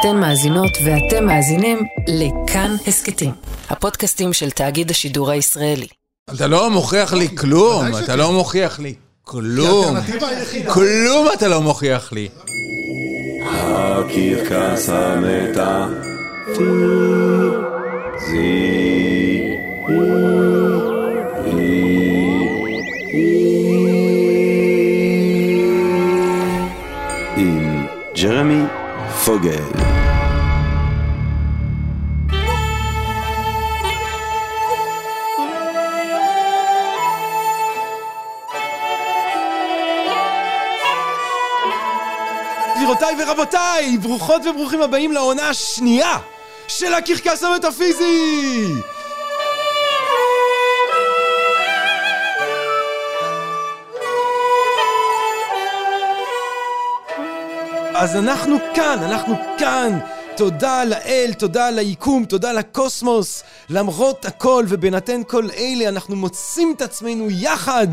אתן מאזינות ואתם מאזינים לכאן הסכתים, הפודקאסטים של תאגיד השידור הישראלי. אתה לא מוכיח לי כלום, אתה לא מוכיח לי כלום. כלום אתה לא מוכיח לי. הקרקס עם ג'רמי פוגל. גבירותיי ורבותיי, ברוכות וברוכים הבאים לעונה השנייה של הקרקס המטאפיזי! אז אנחנו כאן, אנחנו כאן. תודה לאל, תודה ליקום, תודה לקוסמוס. למרות הכל ובהינתן כל אלה, אנחנו מוצאים את עצמנו יחד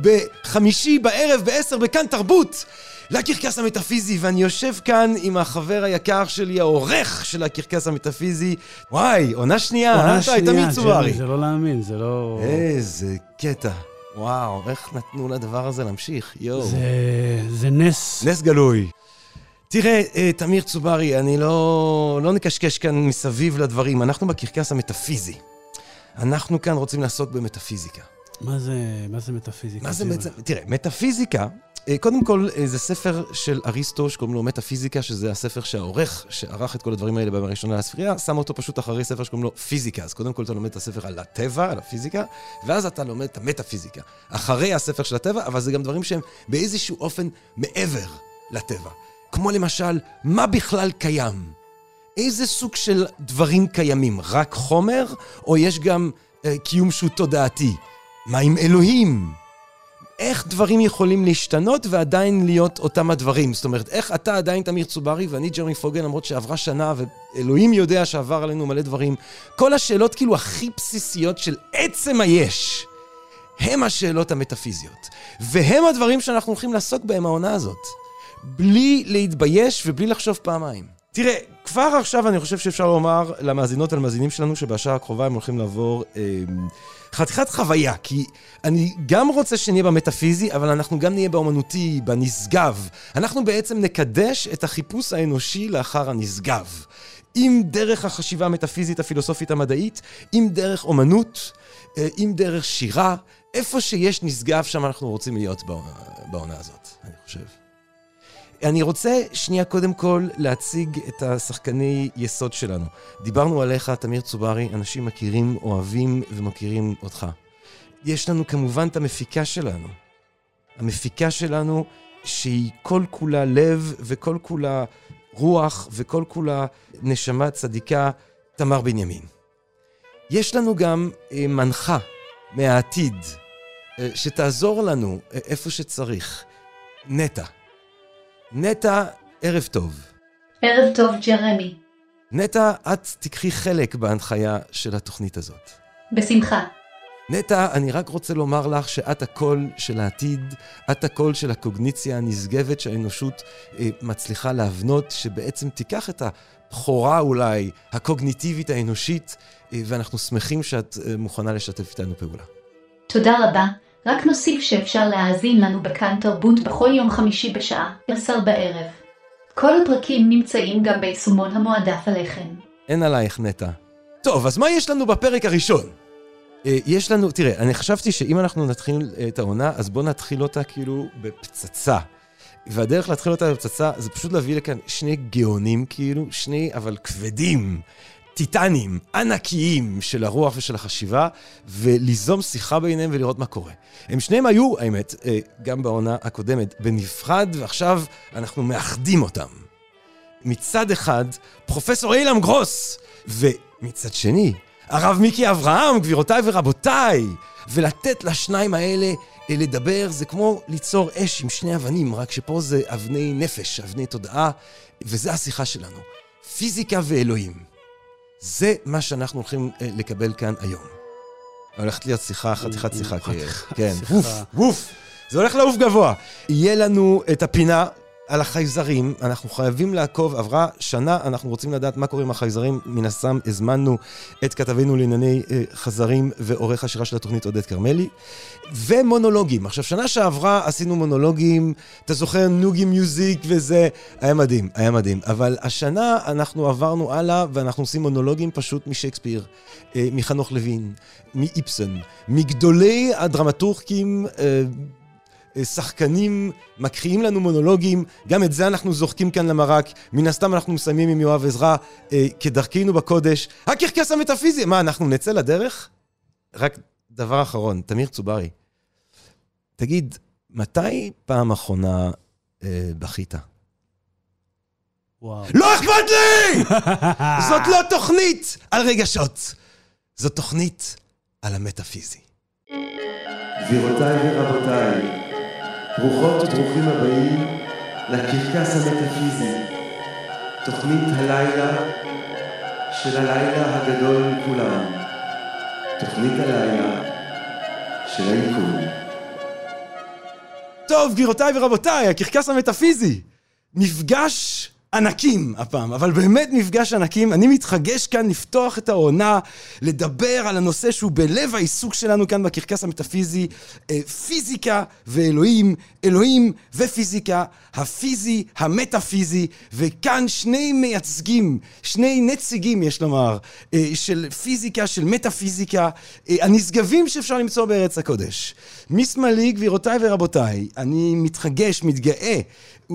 בחמישי בערב בעשר בכאן תרבות. לקרקס המטאפיזי, ואני יושב כאן עם החבר היקר שלי, העורך של הקרקס המטאפיזי. וואי, עונה שנייה, עונה? שנייה, צוברי. ג'רמי, זה לא להאמין, זה לא... איזה קטע. וואו, איך נתנו לדבר הזה להמשיך? יואו. זה, זה נס. נס גלוי. תראה, אה, תמיר צוברי, אני לא, לא נקשקש כאן מסביב לדברים. אנחנו בקרקס המטאפיזי. אנחנו כאן רוצים לעסוק במטאפיזיקה. מה זה, מה זה מטאפיזיקה? מה זה? בעצם? תראה, מטאפיזיקה, קודם כל, אה, זה ספר של אריסטו שקוראים לו מטאפיזיקה, שזה הספר שהעורך שערך את כל הדברים האלה ביום הראשון לספרייה, שם אותו פשוט אחרי ספר שקוראים לו פיזיקה. אז קודם כל אתה לומד את הספר על הטבע, על הפיזיקה, ואז אתה לומד את המטאפיזיקה. אחרי הספר של הטבע, אבל זה גם דברים שהם באיזשהו אופן מעבר לטבע. כמו למשל, מה בכלל קיים? איזה סוג של דברים קיימים? רק חומר, או יש גם אה, קיום שהוא תודעתי? מה עם אלוהים? איך דברים יכולים להשתנות ועדיין להיות אותם הדברים? זאת אומרת, איך אתה עדיין תמיר צוברי ואני ג'רמי פוגל, למרות שעברה שנה ואלוהים יודע שעבר עלינו מלא דברים. כל השאלות כאילו הכי בסיסיות של עצם היש, הם השאלות המטאפיזיות. והם הדברים שאנחנו הולכים לעסוק בהם העונה הזאת. בלי להתבייש ובלי לחשוב פעמיים. תראה, כבר עכשיו אני חושב שאפשר לומר למאזינות ולמאזינים שלנו שבשעה הקרובה הם הולכים לעבור אה, חתיכת חוויה, כי אני גם רוצה שנהיה במטאפיזי, אבל אנחנו גם נהיה באומנותי, בנשגב. אנחנו בעצם נקדש את החיפוש האנושי לאחר הנשגב. אם דרך החשיבה המטאפיזית הפילוסופית המדעית, אם דרך אומנות, אה, אם דרך שירה, איפה שיש נשגב שם אנחנו רוצים להיות בעונה הזאת, אני חושב. אני רוצה שנייה קודם כל להציג את השחקני יסוד שלנו. דיברנו עליך, תמיר צוברי, אנשים מכירים, אוהבים ומכירים אותך. יש לנו כמובן את המפיקה שלנו. המפיקה שלנו שהיא כל כולה לב וכל כולה רוח וכל כולה נשמה צדיקה, תמר בנימין. יש לנו גם אה, מנחה מהעתיד, אה, שתעזור לנו אה, איפה שצריך. נטע. נטע, ערב טוב. ערב טוב, ג'רמי. נטע, את תיקחי חלק בהנחיה של התוכנית הזאת. בשמחה. נטע, אני רק רוצה לומר לך שאת הקול של העתיד, את הקול של הקוגניציה הנשגבת שהאנושות אה, מצליחה להבנות, שבעצם תיקח את הבכורה אולי, הקוגניטיבית האנושית, אה, ואנחנו שמחים שאת אה, מוכנה לשתף איתנו פעולה. תודה רבה. רק נוסיף שאפשר להאזין לנו בכאן תרבות בכל יום חמישי בשעה 10 בערב. כל הפרקים נמצאים גם ביישומון המועדף עליכם. אין עלייך, נטע. טוב, אז מה יש לנו בפרק הראשון? אה, יש לנו, תראה, אני חשבתי שאם אנחנו נתחיל אה, את העונה, אז בואו נתחיל אותה כאילו בפצצה. והדרך להתחיל אותה בפצצה זה פשוט להביא לכאן שני גאונים כאילו, שני אבל כבדים, טיטנים, ענקיים של הרוח ושל החשיבה, וליזום שיחה ביניהם ולראות מה קורה. הם שניהם היו, האמת, אה, גם בעונה הקודמת, בנפרד, ועכשיו אנחנו מאחדים אותם. מצד אחד, פרופסור אילם גרוס, ומצד שני, הרב מיקי אברהם, גבירותיי ורבותיי. ולתת לשניים האלה אה, לדבר זה כמו ליצור אש עם שני אבנים, רק שפה זה אבני נפש, אבני תודעה, וזה השיחה שלנו. פיזיקה ואלוהים. זה מה שאנחנו הולכים אה, לקבל כאן היום. הולכת להיות שיחה, חתיכת שיחה, כן. ווף, ווף. זה הולך לעוף גבוה. יהיה לנו את הפינה על החייזרים, אנחנו חייבים לעקוב, עברה שנה, אנחנו רוצים לדעת מה קורה עם החייזרים. מן הסתם הזמנו את כתבנו לענייני אה, חזרים ועורך השירה של התוכנית עודד כרמלי. ומונולוגים. עכשיו, שנה שעברה עשינו מונולוגים, אתה זוכר נוגי מיוזיק וזה, היה מדהים, היה מדהים. אבל השנה אנחנו עברנו הלאה ואנחנו עושים מונולוגים פשוט משייקספיר, אה, מחנוך לוין, מאיפסון, מגדולי הדרמטורקים. אה, שחקנים מקריאים לנו מונולוגים, גם את זה אנחנו זוחקים כאן למרק. מן הסתם אנחנו מסיימים עם יואב עזרא, אה, כדרכנו בקודש. הקרקס המטאפיזי! מה, אנחנו נצא לדרך? רק דבר אחרון, תמיר צוברי, תגיד, מתי פעם אחרונה אה, בכית? וואו. לא אכפת לי! זאת לא תוכנית על רגשות, זאת תוכנית על המטאפיזי. גבירותיי ורבותיי, ברוכות וברוכים הבאים לקרקס המטאפיזי, תוכנית הלילה של הלילה הגדול מכולם, תוכנית הלילה של היקום. טוב, גבירותיי ורבותיי, הקרקס המטאפיזי. מפגש ענקים הפעם, אבל באמת מפגש ענקים. אני מתחגש כאן לפתוח את העונה, לדבר על הנושא שהוא בלב העיסוק שלנו כאן בקרקס המטאפיזי, אה, פיזיקה ואלוהים, אלוהים ופיזיקה, הפיזי, המטאפיזי, וכאן שני מייצגים, שני נציגים, יש לומר, אה, של פיזיקה, של מטאפיזיקה, אה, הנשגבים שאפשר למצוא בארץ הקודש. משמאלי, גבירותיי ורבותיי, אני מתחגש, מתגאה.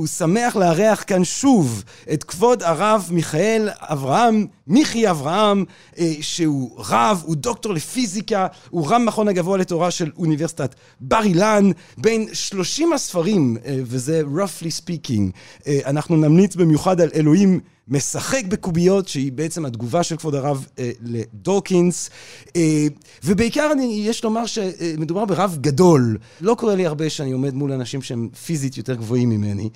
ושמח לארח כאן שוב את כבוד הרב מיכאל אברהם, מיכי אברהם, אה, שהוא רב, הוא דוקטור לפיזיקה, הוא רם מכון הגבוה לתורה של אוניברסיטת בר אילן, בין 30 הספרים, אה, וזה roughly speaking, אה, אנחנו נמליץ במיוחד על אלוהים משחק בקוביות, שהיא בעצם התגובה של כבוד הרב אה, לדורקינס. אה, ובעיקר אני, יש לומר שמדובר ברב גדול. לא קורה לי הרבה שאני עומד מול אנשים שהם פיזית יותר גבוהים ממני,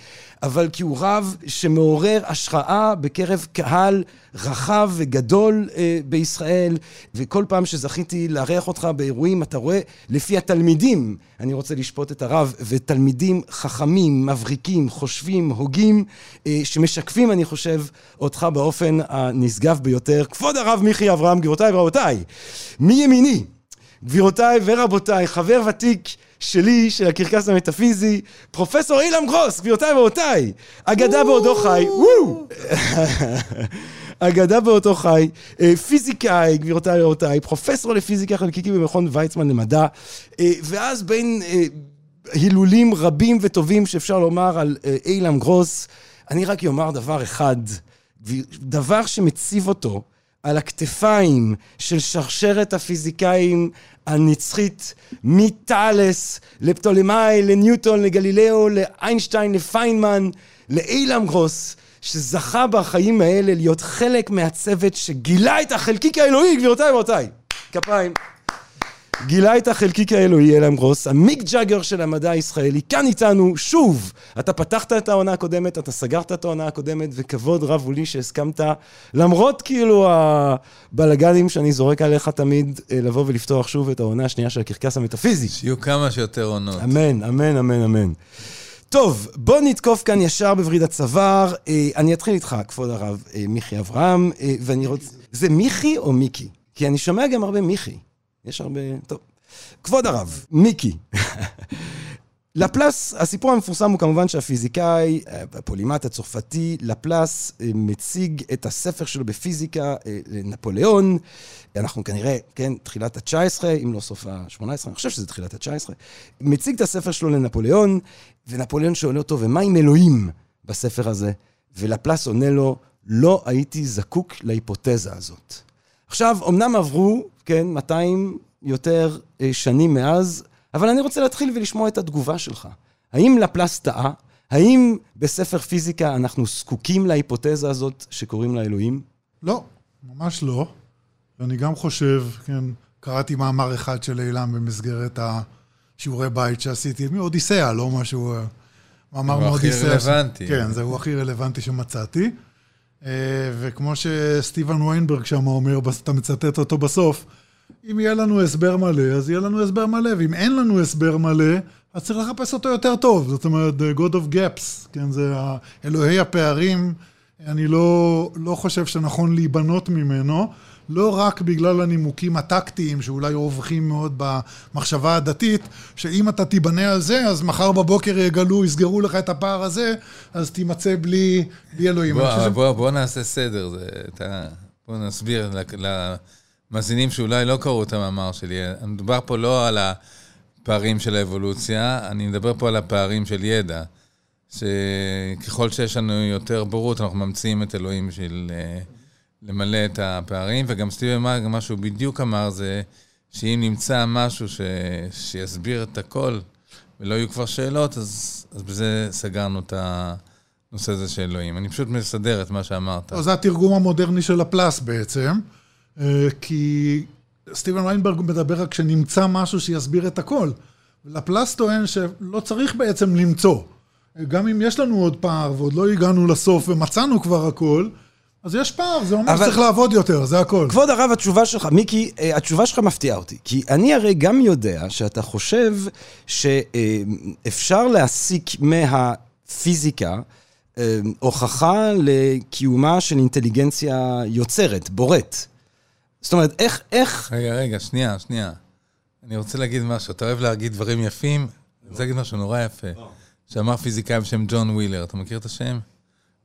אבל כי הוא רב שמעורר השראה בקרב קהל רחב וגדול אה, בישראל, וכל פעם שזכיתי לארח אותך באירועים, אתה רואה, לפי התלמידים, אני רוצה לשפוט את הרב, ותלמידים חכמים, מבריקים, חושבים, הוגים, אה, שמשקפים, אני חושב, אותך באופן הנשגב ביותר. כבוד הרב מיכי אברהם, גבירותיי ורבותיי, מימיני, גבירותיי ורבותיי, חבר ותיק שלי, של הקרקס המטאפיזי, פרופסור אילם גרוס, גבירותיי ורבותיי, אגדה בעודו חי, וואו! אגדה באותו חי, אה, פיזיקאי, גבירותיי ורבותיי, פרופסור לפיזיקה חלקיקי במכון ויצמן למדע, אה, ואז בין אה, הילולים רבים וטובים שאפשר לומר על אילם גרוס, אני רק אומר דבר אחד, דבר שמציב אותו על הכתפיים של שרשרת הפיזיקאים הנצחית, מטאלס לפטולמאי, לניוטון, לגלילאו, לאיינשטיין, לפיינמן, לאילם גרוס, שזכה בחיים האלה להיות חלק מהצוות שגילה את החלקיק האלוהי, גבירותיי ורבותיי. כפיים. גילה את החלקיק האלוהי אלם גרוס, המיק ג'אגר של המדע הישראלי, כאן איתנו, שוב. אתה פתחת את העונה הקודמת, אתה סגרת את העונה הקודמת, וכבוד רב הוא לי שהסכמת, למרות כאילו הבלגנים שאני זורק עליך תמיד, אה, לבוא ולפתוח שוב את העונה השנייה של הקרקס המטאפיזי. שיהיו כמה שיותר עונות. אמן, אמן, אמן, אמן. טוב, בוא נתקוף כאן ישר בווריד הצוואר. אה, אני אתחיל איתך, כבוד הרב אה, מיכי אברהם, ואני רוצה... זה מיכי או מיקי? כי אני שומע גם הרבה מיכי. יש הרבה... טוב. כבוד הרב, מיקי. לפלס, הסיפור המפורסם הוא כמובן שהפיזיקאי, הפולימט הצרפתי, לפלס מציג את הספר שלו בפיזיקה לנפוליאון. אנחנו כנראה, כן, תחילת ה-19, אם לא סוף ה-18, אני חושב שזה תחילת ה-19. מציג את הספר שלו לנפוליאון, ונפוליאון שואל אותו, ומה עם אלוהים בספר הזה? ולפלס עונה לו, לא הייתי זקוק להיפותזה הזאת. עכשיו, אמנם עברו, כן, 200 יותר אה, שנים מאז, אבל אני רוצה להתחיל ולשמוע את התגובה שלך. האם לפלס טעה? האם בספר פיזיקה אנחנו זקוקים להיפותזה הזאת שקוראים לה אלוהים? לא, ממש לא. ואני גם חושב, כן, קראתי מאמר אחד של אילם במסגרת השיעורי בית שעשיתי, מאודיסאה, לא משהו... אה, מאמר מאודיסאה. הוא הכי רלוונטי. כן, זהו הכי רלוונטי שמצאתי. אה, וכמו שסטיבן ויינברג שם אומר, אתה מצטט אותו בסוף, אם יהיה לנו הסבר מלא, אז יהיה לנו הסבר מלא, ואם אין לנו הסבר מלא, אז צריך לחפש אותו יותר טוב. זאת אומרת, the God of Gaps, כן, זה אלוהי הפערים, אני לא, לא חושב שנכון להיבנות ממנו. לא רק בגלל הנימוקים הטקטיים שאולי רווחים מאוד במחשבה הדתית, שאם אתה תיבנה על זה, אז מחר בבוקר יגלו, יסגרו לך את הפער הזה, אז תימצא בלי, בלי אלוהים. בוא, חושב... בוא, בוא נעשה סדר, זה, אתה, בוא נסביר למאזינים שאולי לא קראו את המאמר שלי. מדובר פה לא על הפערים של האבולוציה, אני מדבר פה על הפערים של ידע. שככל שיש לנו יותר בורות, אנחנו ממציאים את אלוהים בשביל... למלא את הפערים, וגם סטיבן מרג, מה שהוא בדיוק אמר זה שאם נמצא משהו ש... שיסביר את הכל ולא יהיו כבר שאלות, אז, אז בזה סגרנו את הנושא הזה של אלוהים. אני פשוט מסדר את מה שאמרת. זה התרגום המודרני של הפלאס בעצם, אה, כי סטיבן ויינברג מדבר רק כשנמצא משהו שיסביר את הכל. לפלאס טוען שלא צריך בעצם למצוא. גם אם יש לנו עוד פער ועוד לא הגענו לסוף ומצאנו כבר הכל, אז יש פער, זה אומר שצריך לעבוד יותר, זה הכל. כבוד הרב, התשובה שלך, מיקי, אה, התשובה שלך מפתיעה אותי. כי אני הרי גם יודע שאתה חושב שאפשר להסיק מהפיזיקה אה, הוכחה לקיומה של אינטליגנציה יוצרת, בורט. זאת אומרת, איך, איך... רגע, רגע, שנייה, שנייה. אני רוצה להגיד משהו. אתה אוהב להגיד דברים יפים? אני רוצה להגיד משהו נורא יפה. שאמר פיזיקאי בשם ג'ון ווילר. אתה מכיר את השם?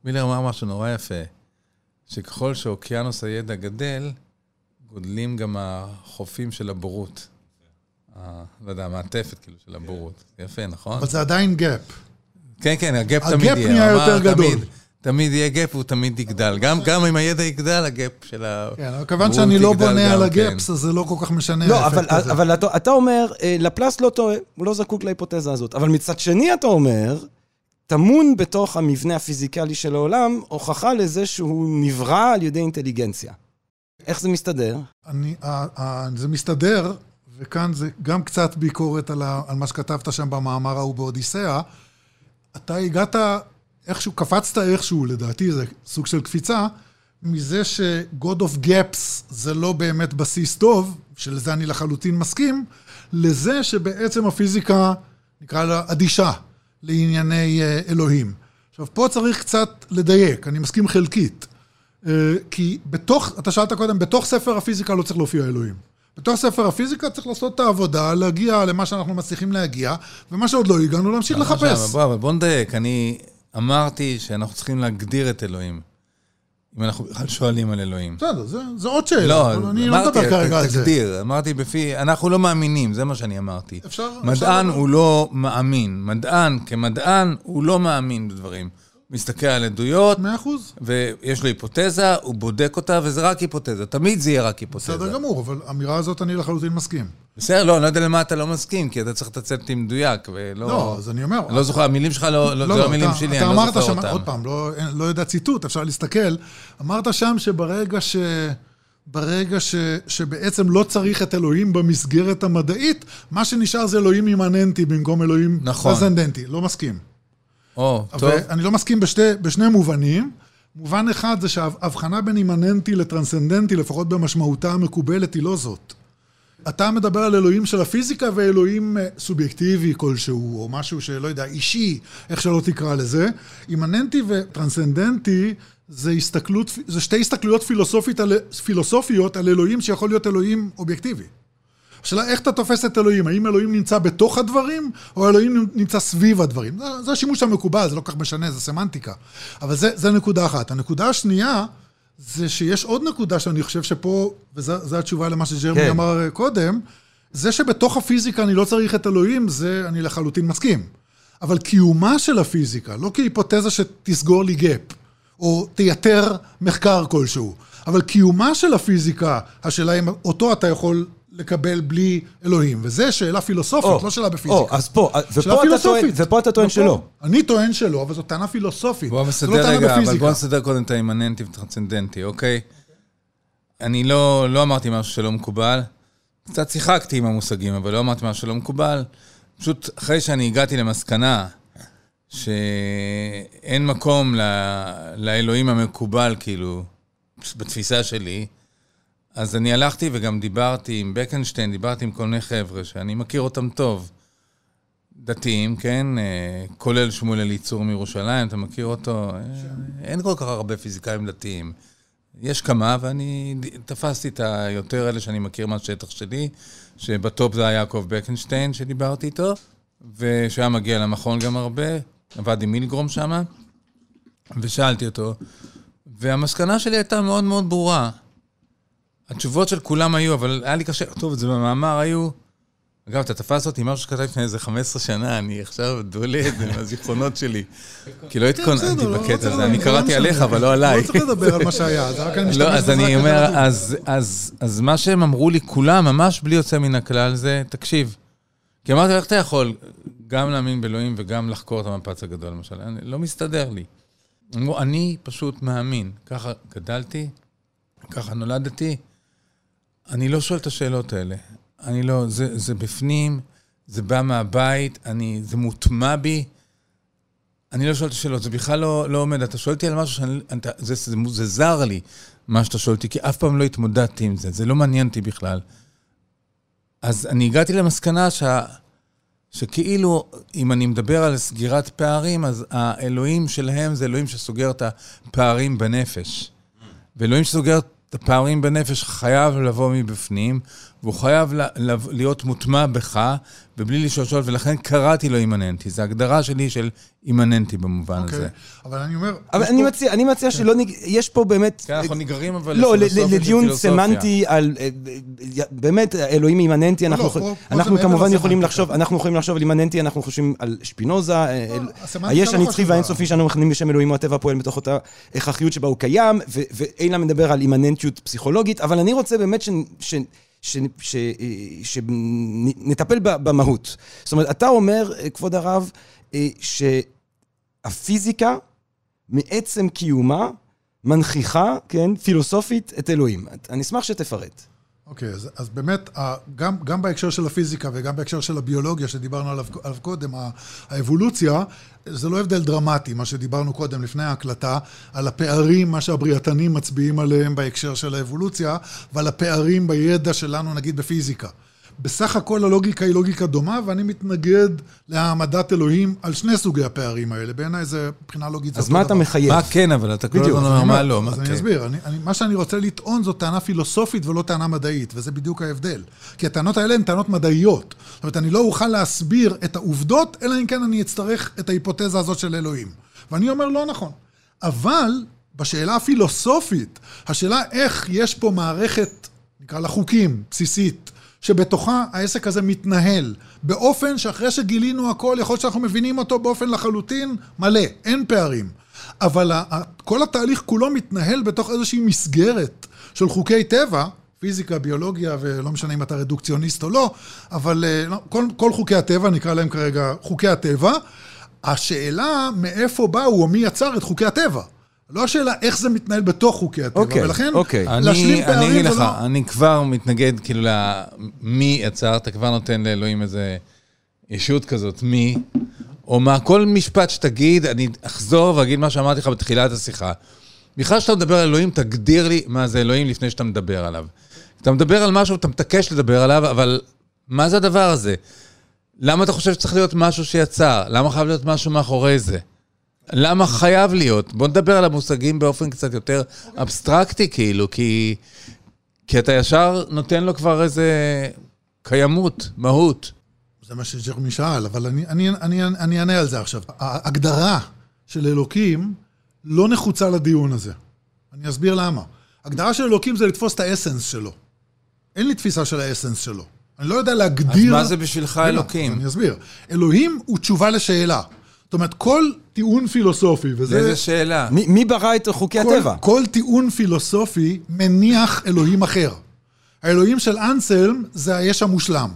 ווילר אמר משהו נורא יפה. שככל שאוקיינוס הידע גדל, גודלים גם החופים של הבורות. ה, לא יודע, המעטפת כאילו של הבורות. יפה, נכון? אבל זה עדיין gap. כן, כן, ה gap תמיד יהיה. ה gap נהיה יותר גדול. תמיד, יהיה gap והוא תמיד יגדל. גם, גם אם הידע יגדל, ה gap של הבורות כן, אבל כיוון שאני לא בונה על ה gaps, כן. אז זה לא כל כך משנה לא, אבל, הזה. אבל אתה, אתה אומר, אה, לפלס לא טועה, הוא לא זקוק להיפותזה הזאת. אבל מצד שני אתה אומר, טמון בתוך המבנה הפיזיקלי של העולם, הוכחה לזה שהוא נברא על ידי אינטליגנציה. איך זה מסתדר? אני, אה, אה, זה מסתדר, וכאן זה גם קצת ביקורת על, ה, על מה שכתבת שם במאמר ההוא באודיסאה. אתה הגעת, איכשהו, קפצת איכשהו, לדעתי זה סוג של קפיצה, מזה ש-God of Gaps זה לא באמת בסיס טוב, שלזה אני לחלוטין מסכים, לזה שבעצם הפיזיקה, נקרא לה אדישה. לענייני אה, אלוהים. עכשיו, פה צריך קצת לדייק, אני מסכים חלקית. אה, כי בתוך, אתה שאלת קודם, בתוך ספר הפיזיקה לא צריך להופיע אלוהים. בתוך ספר הפיזיקה צריך לעשות את העבודה, להגיע למה שאנחנו מצליחים להגיע, ומה שעוד לא הגענו, להמשיך לחפש. בוא, בוא נדייק, אני אמרתי שאנחנו צריכים להגדיר את אלוהים. אם אנחנו בכלל שואלים על אלוהים. בסדר, זו עוד שאלה, לא, אבל אני לא מדבר כרגע על זה. תגדיר, אמרתי בפי, אנחנו לא מאמינים, זה מה שאני אמרתי. אפשר... מדען הוא לא מאמין. מדען כמדען הוא לא מאמין בדברים. מסתכל על עדויות, מאה אחוז. ויש לו היפותזה, הוא בודק אותה, וזה רק היפותזה. תמיד זה יהיה רק היפותזה. בסדר גמור, אבל האמירה הזאת אני לחלוטין מסכים. בסדר, לא, אני לא יודע למה אתה לא מסכים, כי אתה צריך לתצת אותי מדויק, ולא... לא, אז אני אומר... אני לא זוכר, המילים שלך לא, לא, לא, לא המילים שלי, אני לא זוכר אותם. אתה אמרת שם, עוד פעם, לא, לא יודע ציטוט, אפשר להסתכל. אמרת שם שברגע ש... ברגע ש, שבעצם לא צריך את אלוהים במסגרת המדעית, מה שנשאר זה אלוהים אימננטי במקום אלוהים נכון. פרזנדנטי. לא מסכים. או, טוב. אני לא מסכים בשתי, בשני מובנים. מובן אחד זה שההבחנה בין אימננטי לטרנסצנדנטי, לפחות במשמעותה המקובלת, היא לא זאת. אתה מדבר על אלוהים של הפיזיקה ואלוהים אה, סובייקטיבי כלשהו, או משהו שלא יודע, אישי, איך שלא תקרא לזה. אימננטי וטרנסצנדנטי זה, הסתכלות, זה שתי הסתכלויות פילוסופיות על אלוהים שיכול להיות אלוהים אובייקטיבי. השאלה איך אתה תופס את אלוהים, האם אלוהים נמצא בתוך הדברים, או אלוהים נמצא סביב הדברים. זה, זה השימוש המקובל, זה לא כל כך משנה, זה סמנטיקה. אבל זה, זה נקודה אחת. הנקודה השנייה, זה שיש עוד נקודה שאני חושב שפה, וזו התשובה למה שג'רמי כן. אמר קודם, זה שבתוך הפיזיקה אני לא צריך את אלוהים, זה אני לחלוטין מסכים. אבל קיומה של הפיזיקה, לא כהיפותזה שתסגור לי gap, או תייתר מחקר כלשהו, אבל קיומה של הפיזיקה, השאלה אם אותו אתה יכול לקבל בלי אלוהים. וזו שאלה פילוסופית, או, לא שאלה בפיזיקה. או, אז פה, ופה אתה, טוען, ופה אתה טוען שלא. אני טוען שלא, אבל זו טענה פילוסופית. בוא נסדר לא רגע, בפיזיקה. אבל בוא נסדר קודם את האימננטי וטרנסצנדנטי, אוקיי? אני לא, לא אמרתי משהו שלא מקובל. קצת שיחקתי עם המושגים, אבל לא אמרתי משהו שלא מקובל. פשוט אחרי שאני הגעתי למסקנה שאין מקום ל... לאלוהים המקובל, כאילו, בתפיסה שלי, אז אני הלכתי וגם דיברתי עם בקנשטיין, דיברתי עם כל מיני חבר'ה שאני מכיר אותם טוב. דתיים, כן? אה, כולל שמואל אליצור מירושלים, אתה מכיר אותו? אה, אין כל כך הרבה פיזיקאים דתיים. יש כמה, ואני תפסתי את היותר אלה שאני מכיר מהשטח שלי, שבטופ זה היה יעקב בקנשטיין שדיברתי איתו, ושהיה מגיע למכון גם הרבה, עבד עם מילגרום שם, ושאלתי אותו, והמסקנה שלי הייתה מאוד מאוד ברורה. התשובות של כולם היו, אבל היה לי קשה לכתוב את זה במאמר, היו... אגב, אתה תפס אותי משהו שכתב לפני איזה 15 שנה, אני עכשיו זה מהזיכרונות שלי. כי לא התכוננתי לא בקטע רוצה הזה, אני לא קראתי. עליך, אבל לא עליי. לא צריך לדבר על מה שהיה, זה רק אני משתמש לא, אז בזה אני כדי אומר. אז, אז, אז מה שהם אמרו לי, כולם, ממש בלי יוצא מן הכלל, זה, תקשיב. כי אמרתי, איך אתה יכול גם להאמין באלוהים וגם לחקור את המפץ הגדול, למשל? אני, לא מסתדר לי. אמרו, אני פשוט מאמין. ככה גדלתי, ככה נולדתי. אני לא שואל את השאלות האלה. אני לא, זה, זה בפנים, זה בא מהבית, אני, זה מוטמע בי. אני לא שואל את השאלות, זה בכלל לא, לא עומד. אתה שואל אותי על משהו שאני... אתה, זה, זה, זר לי, מה שאתה שואל אותי, כי אף פעם לא התמודדתי עם זה, זה לא מעניין אותי בכלל. אז אני הגעתי למסקנה שה, שכאילו, אם אני מדבר על סגירת פערים, אז האלוהים שלהם זה אלוהים שסוגר את הפערים בנפש. ואלוהים שסוגר הפערים בנפש חייב לבוא מבפנים, והוא חייב ל- לב- להיות מוטמע בך, ובלי לשאול שאלות, ולכן קראתי לו אימננטי. זו הגדרה שלי של אימננטי במובן אוקיי, הזה. אבל אני אומר... אבל אני פה- מציע, אני מציע שלא נג... יש פה באמת... כן, אנחנו נגררים אבל לא, ל- לפילוסופיה ל- לדיון. סמנטי על... אה, באמת, אלוהים אימננטי, אנחנו לא, יכול- פה- פה אנחנו מעבר כמובן יכולים. לחשוב, אנחנו יכולים לחשוב על אימננטי, אנחנו חושבים על שפינוזה, אה, אל- הסמנטיקה היש לא הנצחי. והאינסופי שאנו מכנים בשם אלוהים הוא הטבע הפועל מתוך אותה הכרחיות שבה הוא קיים, ואילן מדבר על אימננטיות פסיכולוגית, אבל אני רוצה באמת ש... ש- ש- שנטפל במהות. זאת אומרת, אתה אומר, כבוד הרב, אה, שהפיזיקה, מעצם קיומה, מנכיחה, כן, פילוסופית, את אלוהים. אני אשמח שתפרט. אוקיי, אז, אז באמת, גם, גם בהקשר של הפיזיקה וגם בהקשר של הביולוגיה שדיברנו עליו, עליו קודם, האבולוציה, זה לא הבדל דרמטי, מה שדיברנו קודם לפני ההקלטה, על הפערים, מה שהבריאתנים מצביעים עליהם בהקשר של האבולוציה, ועל הפערים בידע שלנו, נגיד, בפיזיקה. בסך הכל הלוגיקה היא לוגיקה דומה, ואני מתנגד להעמדת אלוהים על שני סוגי הפערים האלה. בעיניי זה, מבחינה לוגית, זה אז אותו מה אתה דבר. מחייב? מה כן, אבל אתה כל הזמן אז אומר אני מה לא, אז אני כן. אסביר. מה שאני רוצה לטעון זו טענה פילוסופית ולא טענה מדעית, וזה בדיוק ההבדל. כי הטענות האלה הן טענות מדעיות. זאת אומרת, אני לא אוכל להסביר את העובדות, אלא אם כן אני אצטרך את ההיפותזה הזאת של אלוהים. ואני אומר, לא נכון. אבל בשאלה הפילוסופית, השאלה איך יש פה מערכת, נקרא לה חוקים, בסיסית, שבתוכה העסק הזה מתנהל, באופן שאחרי שגילינו הכל, יכול להיות שאנחנו מבינים אותו באופן לחלוטין מלא, אין פערים. אבל כל התהליך כולו מתנהל בתוך איזושהי מסגרת של חוקי טבע, פיזיקה, ביולוגיה, ולא משנה אם אתה רדוקציוניסט או לא, אבל אה, לא, כל, כל חוקי הטבע, נקרא להם כרגע חוקי הטבע, השאלה מאיפה באו או מי יצר את חוקי הטבע. לא השאלה איך זה מתנהל בתוך חוקי הטבע, אוקיי, ולכן אוקיי. להשלים אני, אני פערים אגיד זה לך, לא... אני כבר מתנגד כאילו למי יצר, אתה כבר נותן לאלוהים איזה ישות כזאת, מי, או מה, כל משפט שתגיד, אני אחזור ואגיד מה שאמרתי לך בתחילת השיחה. בכלל כשאתה מדבר על אלוהים, תגדיר לי מה זה אלוהים לפני שאתה מדבר עליו. אתה מדבר על משהו, אתה מתעקש לדבר עליו, אבל מה זה הדבר הזה? למה אתה חושב שצריך להיות משהו שיצר? למה חייב להיות משהו מאחורי זה? למה חייב להיות? בוא נדבר על המושגים באופן קצת יותר אבסטרקטי, כאילו, כי, כי אתה ישר נותן לו כבר איזה קיימות, מהות. זה מה שג'רמי שאל, אבל אני, אני, אני, אני אענה על זה עכשיו. ההגדרה של אלוקים לא נחוצה לדיון הזה. אני אסביר למה. הגדרה של אלוקים זה לתפוס את האסנס שלו. אין לי תפיסה של האסנס שלו. אני לא יודע אז להגדיר... מה זה בשבילך אלוקים? אני אסביר. אלוהים הוא תשובה לשאלה. זאת אומרת, כל טיעון פילוסופי, וזה... איזה שאלה. מי, מי ברא את חוקי כל, הטבע? כל טיעון פילוסופי מניח אלוהים אחר. האלוהים של אנסלם זה היש המושלם.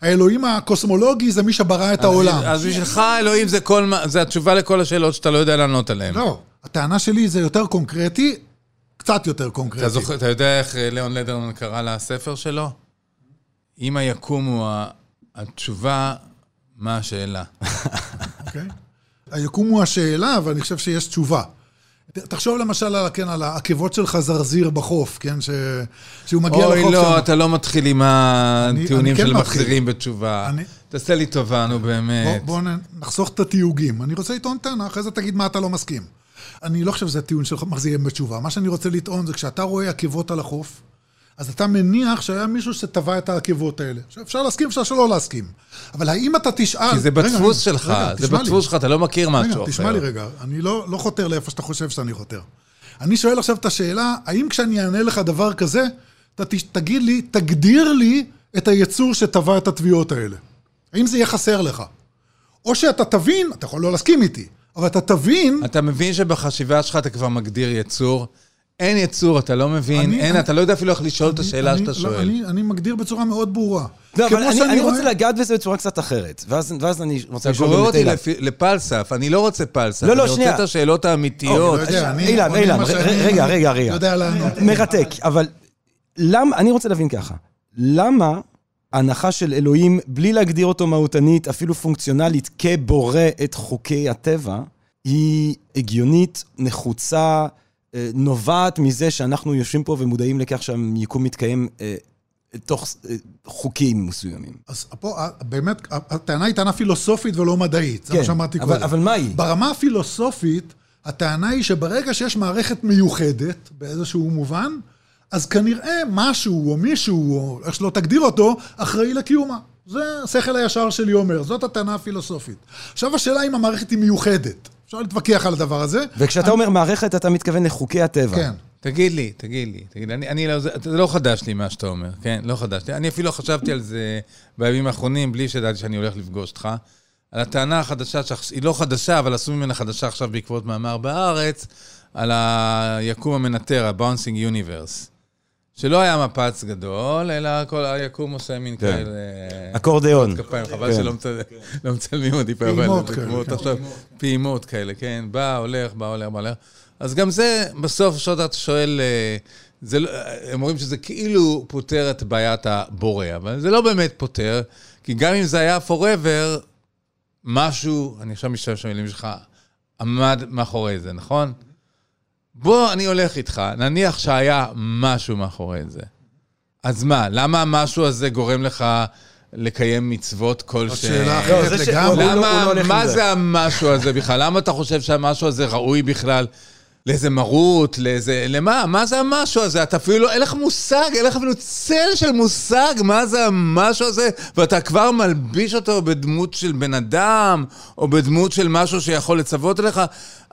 האלוהים הקוסמולוגי זה מי שברא את העולם. אז בשבילך אלוהים זה, כל, זה התשובה לכל השאלות שאתה לא יודע לענות עליהן. לא, הטענה שלי זה יותר קונקרטי, קצת יותר קונקרטי. אתה, זוכר, אתה יודע איך אה, ליאון לדרמן קרא לספר שלו? אם היקום הוא התשובה, מה השאלה? אוקיי? היקום הוא השאלה, אבל אני חושב שיש תשובה. תחשוב למשל על, כן, על העקבות של חזרזיר בחוף, כן? ש... שהוא מגיע לחוף אוי, לא, שם. אתה לא מתחיל עם הטיעונים כן של מתחיל. מחזירים בתשובה. אני- תעשה לי טובה, נו בוא, באמת. בוא נ- נחסוך את התיוגים. אני רוצה לטעון טענה, אחרי זה תגיד מה אתה לא מסכים. אני לא חושב שזה טיעון של מחזירים בתשובה. מה שאני רוצה לטעון זה כשאתה רואה עקבות על החוף, אז אתה מניח שהיה מישהו שטבע את העקבות האלה. עכשיו, אפשר להסכים, אפשר שלא להסכים. אבל האם אתה תשאל... כי זה רגע, בדפוס רגע, שלך, רגע, זה. בדפוס שלך, אתה לא מכיר משהו רגע, אחר. תשמע לי רגע, אני לא, לא חותר לאיפה שאתה חושב שאני חותר. אני שואל עכשיו את השאלה, האם כשאני אענה לך דבר כזה, אתה תגיד לי, תגדיר לי את היצור שטבע את התביעות האלה. האם זה יהיה חסר לך? או שאתה תבין, אתה יכול לא להסכים איתי, אבל אתה תבין... אתה מבין שבחשיבה שלך אתה כבר מגדיר יצור? אין יצור, אתה לא מבין, אני- אין, אני- אתה לא יודע אפילו איך לשאול את אני- השאלה אני- שאתה לא, שואל. אני, אני מגדיר בצורה מאוד ברורה. לא, אבל אני, אני רואה- רוצה לגעת בזה בצורה קצת אחרת, ואז, ואז אני רוצה אתה לשאול גורר את אותי אילן. לפי- לפלסף, אני לא רוצה פלסף, לא, לא, אני שנייה. רוצה את השאלות האמיתיות. אני- אילן, אילן, רגע, רגע, רגע. יודע לענות. מרתק, אבל למה, אני רוצה להבין ככה, למה ההנחה של אלוהים, בלי להגדיר אותו מהותנית, אפילו פונקציונלית, כבורא את חוקי הטבע, היא הגיונית, נחוצה, נובעת מזה שאנחנו יושבים פה ומודעים לכך שהיקום מתקיים אה, תוך אה, חוקים מסוימים. אז פה, באמת, הטענה היא טענה פילוסופית ולא מדעית, זה מה שאמרתי כן, אבל, קודם. אבל מה היא? ברמה הפילוסופית, הטענה היא שברגע שיש מערכת מיוחדת, באיזשהו מובן, אז כנראה משהו או מישהו, או איך שלא תגדיר אותו, אחראי לקיומה. זה השכל הישר שלי אומר, זאת הטענה הפילוסופית. עכשיו השאלה אם המערכת היא מיוחדת. אפשר להתווכח על הדבר הזה. וכשאתה אומר מערכת, אתה מתכוון לחוקי הטבע. כן. תגיד לי, תגיד לי, תגיד לי, אני, אני לא, זה, זה לא חדש לי מה שאתה אומר, כן? לא חדש לי. אני אפילו חשבתי על זה בימים האחרונים, בלי שידעתי שאני הולך לפגוש אותך, על הטענה החדשה, שהיא לא חדשה, אבל עשו ממנה חדשה עכשיו בעקבות מאמר בהארץ, על היקום המנטר, ה-Bouncing Universe. שלא היה מפץ גדול, אלא כל היקום עושה מין כן. כאלה... אקורדיאון. כפיים, חבל כן. שלא מצל- לא מצלמים אותי פה, פעימות כאלה, כן. פעימות כאלה, כן, בא, הולך, בא, הולך, בא, הולך. אז גם זה, בסוף, שאתה שואל, אה, זה לא- הם אומרים שזה כאילו פותר את בעיית הבורא, אבל זה לא באמת פותר, כי גם אם זה היה forever, משהו, אני עכשיו משתמש במילים שלך, עמד מאחורי זה, נכון? בוא, אני הולך איתך, נניח שהיה משהו מאחורי זה. אז מה, למה המשהו הזה גורם לך לקיים מצוות זאת כלשהן? שאלה לא, אחרת לגמרי. הוא לא- למה, לא הולך מה עם זה. זה המשהו הזה בכלל? למה אתה חושב שהמשהו הזה ראוי בכלל לאיזה מרות, לאיזה... למה? מה זה המשהו הזה? אתה אפילו, לא- אין לך מושג, אין לך אפילו צל של מושג מה זה המשהו הזה, ואתה כבר מלביש אותו בדמות של בן אדם, או בדמות של משהו שיכול לצוות עליך.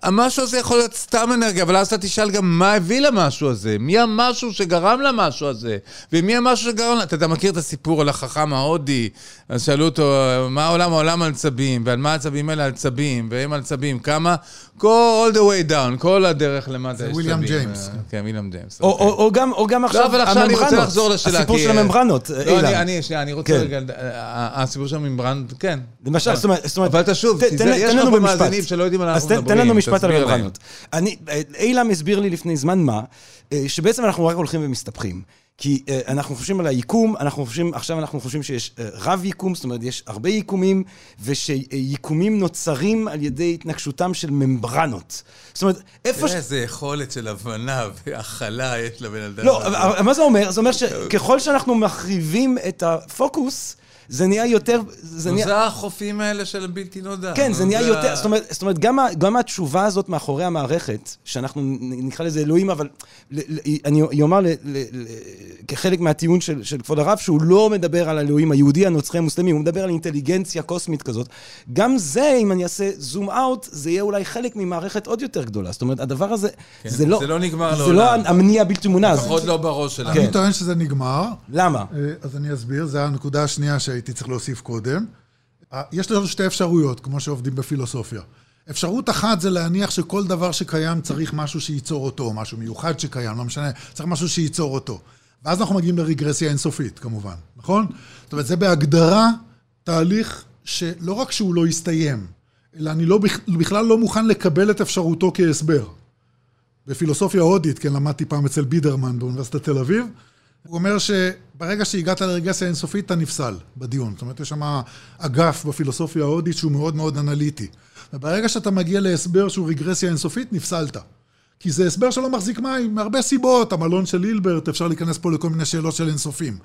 המשהו הזה יכול להיות סתם אנרגיה, אבל אז אתה תשאל גם מה הביא למשהו הזה, מי המשהו שגרם למשהו הזה, ומי המשהו שגרם... אתה, אתה מכיר את הסיפור על החכם ההודי, אז שאלו אותו, מה העולם העולם על צבים, ועל מה הצבים האלה על צבים, והם על צבים, כמה? כל all the way down, כל הדרך למטה יש צבים. וויליאם ג'יימס. אה, כן, וויליאם ג'יימס. או, אוקיי. או, או, גם, או גם עכשיו, לא, אבל עכשיו אני רוצה הממברנות. לחזור לשאלה, הסיפור כי- של הממברנות, לא, אילן. אני, אני, שנייה, אני רוצה כן. רגע, אה, הסיפור של הממברנות, כן. למשל, זאת אומרת, זאת אומרת... אבל אתה שוב, ת- כי תן- זה- תן יש לך לנו פה. מאזינים שלא יודעים על מה אז אנחנו מדברים. תן לנו משפט על. הממברנות. אני, אה, אילם הסביר לי לפני זמן מה, אה, שבעצם אנחנו רק הולכים ומסתבכים. כי אה, אנחנו חושבים על היקום, אנחנו חושבים, עכשיו אנחנו חושבים שיש אה, רב יקום, זאת אומרת, יש הרבה יקומים, ושיקומים נוצרים על ידי התנגשותם של ממברנות. זאת אומרת, איפה ש... איזה יכולת של הבנה והכלה יש לבן אדם. לא. אבל אבל מה זה אומר? זה אומר שככל שאנחנו מחריבים את הפוקוס, זה נהיה יותר... זה נהיה... זה החופים האלה של הבלתי נודע. כן, זה נהיה יותר, זאת אומרת, זאת אומרת גם, גם התשובה הזאת מאחורי המערכת, שאנחנו נקרא לזה אלוהים, אבל ל- ל- אני אומר ל- ל- ל- כחלק מהטיעון של, של כבוד הרב, שהוא לא מדבר על האלוהים היהודי, הנוצרי, המוסלמי, הוא מדבר על אינטליגנציה קוסמית כזאת. גם זה, אם אני אעשה זום אאוט, זה יהיה אולי חלק ממערכת עוד יותר גדולה. זאת אומרת, הדבר הזה, כן, זה לא... זה לא נגמר זה לעולם. לא המניע הבלתי מונע. זה- לפחות לא בראש שלנו. כן. אני טוען שזה נגמר. למה? אה, אז אני אסביר, זו הנקודה השנייה שהייתי צריך להוסיף קודם. יש לנו שתי אפשרויות, כמו שעובדים בפילוסופיה. אפשרות אחת זה להניח שכל דבר שקיים צריך משהו שייצור אותו, משהו מיוחד שקיים, לא משנה, צריך משהו שייצור אותו. ואז אנחנו מגיעים לרגרסיה אינסופית, כמובן, נכון? זאת אומרת, זה בהגדרה תהליך שלא רק שהוא לא יסתיים, אלא אני לא, בכ- בכלל לא מוכן לקבל את אפשרותו כהסבר. בפילוסופיה הודית, כן, למדתי פעם אצל בידרמן באוניברסיטת תל אביב, הוא אומר שברגע שהגעת לרגרסיה אינסופית, אתה נפסל בדיון. זאת אומרת, יש שם אגף בפילוסופיה ההודית שהוא מאוד מאוד אנליטי. וברגע שאתה מגיע להסבר שהוא רגרסיה אינסופית, נפסלת. כי זה הסבר שלא מחזיק מים, מהרבה סיבות, המלון של הילברט, אפשר להיכנס פה לכל מיני שאלות של אינסופים.